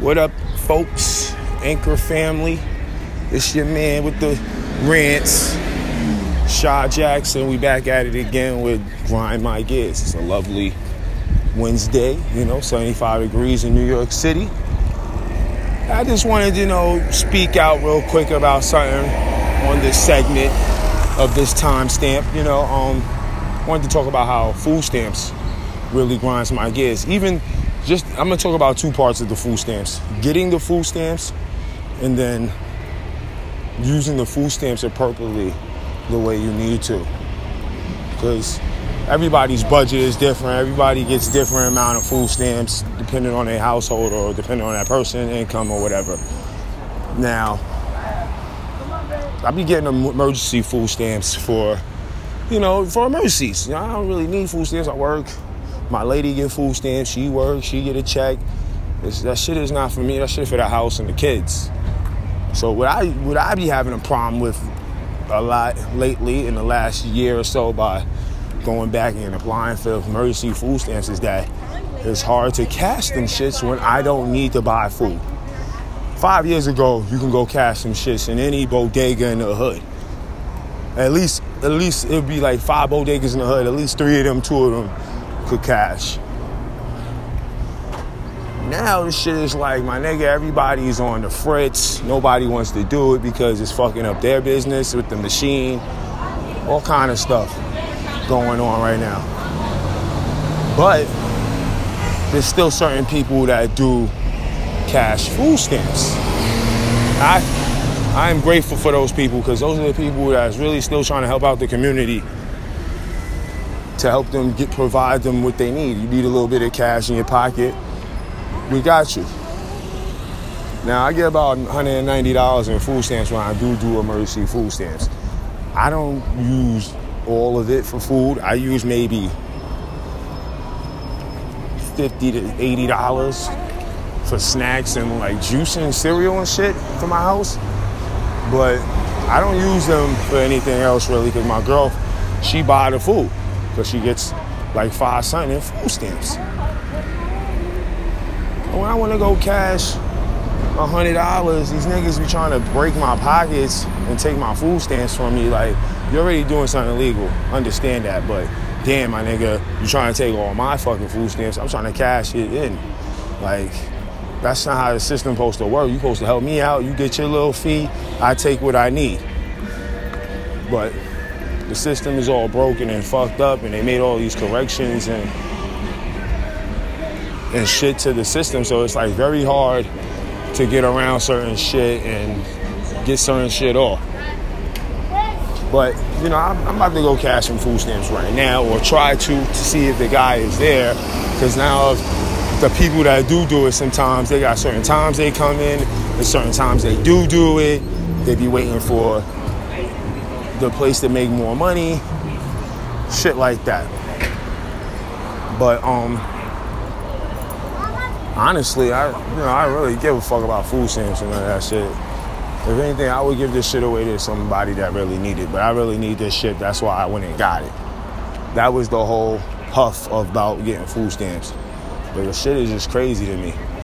What up, folks? Anchor family. It's your man with the rants, Shaw Jackson. We back at it again with Grind My Gears. It's a lovely Wednesday, you know, 75 degrees in New York City. I just wanted to, you know, speak out real quick about something on this segment of this timestamp. You know, um, wanted to talk about how food stamps really grinds my gears. Even just, I'm gonna talk about two parts of the food stamps: getting the food stamps, and then using the food stamps appropriately the way you need to. Because everybody's budget is different. Everybody gets different amount of food stamps depending on their household or depending on that person, income or whatever. Now, I be getting emergency food stamps for, you know, for emergencies. You know, I don't really need food stamps. I work. My lady get food stamps. She works. She get a check. It's, that shit is not for me. That shit for the house and the kids. So what I what I be having a problem with a lot lately in the last year or so by going back and applying for emergency food stamps is that it's hard to cash them shits when I don't need to buy food. Five years ago, you can go cash some shits in any bodega in the hood. At least, at least it'd be like five bodegas in the hood. At least three of them, two of them could cash. Now this shit is like, my nigga, everybody's on the fritz. Nobody wants to do it because it's fucking up their business with the machine. All kind of stuff going on right now. But there's still certain people that do cash food stamps. I I am grateful for those people because those are the people that's really still trying to help out the community to help them get provide them what they need. You need a little bit of cash in your pocket we got you. Now I get about $190 in food stamps when I do do emergency food stamps. I don't use all of it for food. I use maybe 50 to 80 dollars for snacks and like juice and cereal and shit for my house. But I don't use them for anything else really because my girl, she buy the food because she gets like five cents in food stamps when I want to go cash a hundred dollars, these niggas be trying to break my pockets and take my food stamps from me. Like, you're already doing something illegal. Understand that, but damn, my nigga, you trying to take all my fucking food stamps. I'm trying to cash it in. Like, that's not how the system supposed to work. You supposed to help me out. You get your little fee. I take what I need. But the system is all broken and fucked up, and they made all these corrections and and shit to the system. So it's like very hard to get around certain shit and get certain shit off. But you know, I'm, I'm, about to go cash some food stamps right now, or try to to see if the guy is there. Because now the people that do do it, sometimes they got certain times they come in, and certain times they do do it. They be waiting for the place to make more money, shit like that. But um, honestly, I you know I really give a fuck about food stamps and of that shit. If anything, I would give this shit away to somebody that really needed. it. But I really need this shit. That's why I went and got it. That was the whole huff about getting food stamps. But the shit is just crazy to me.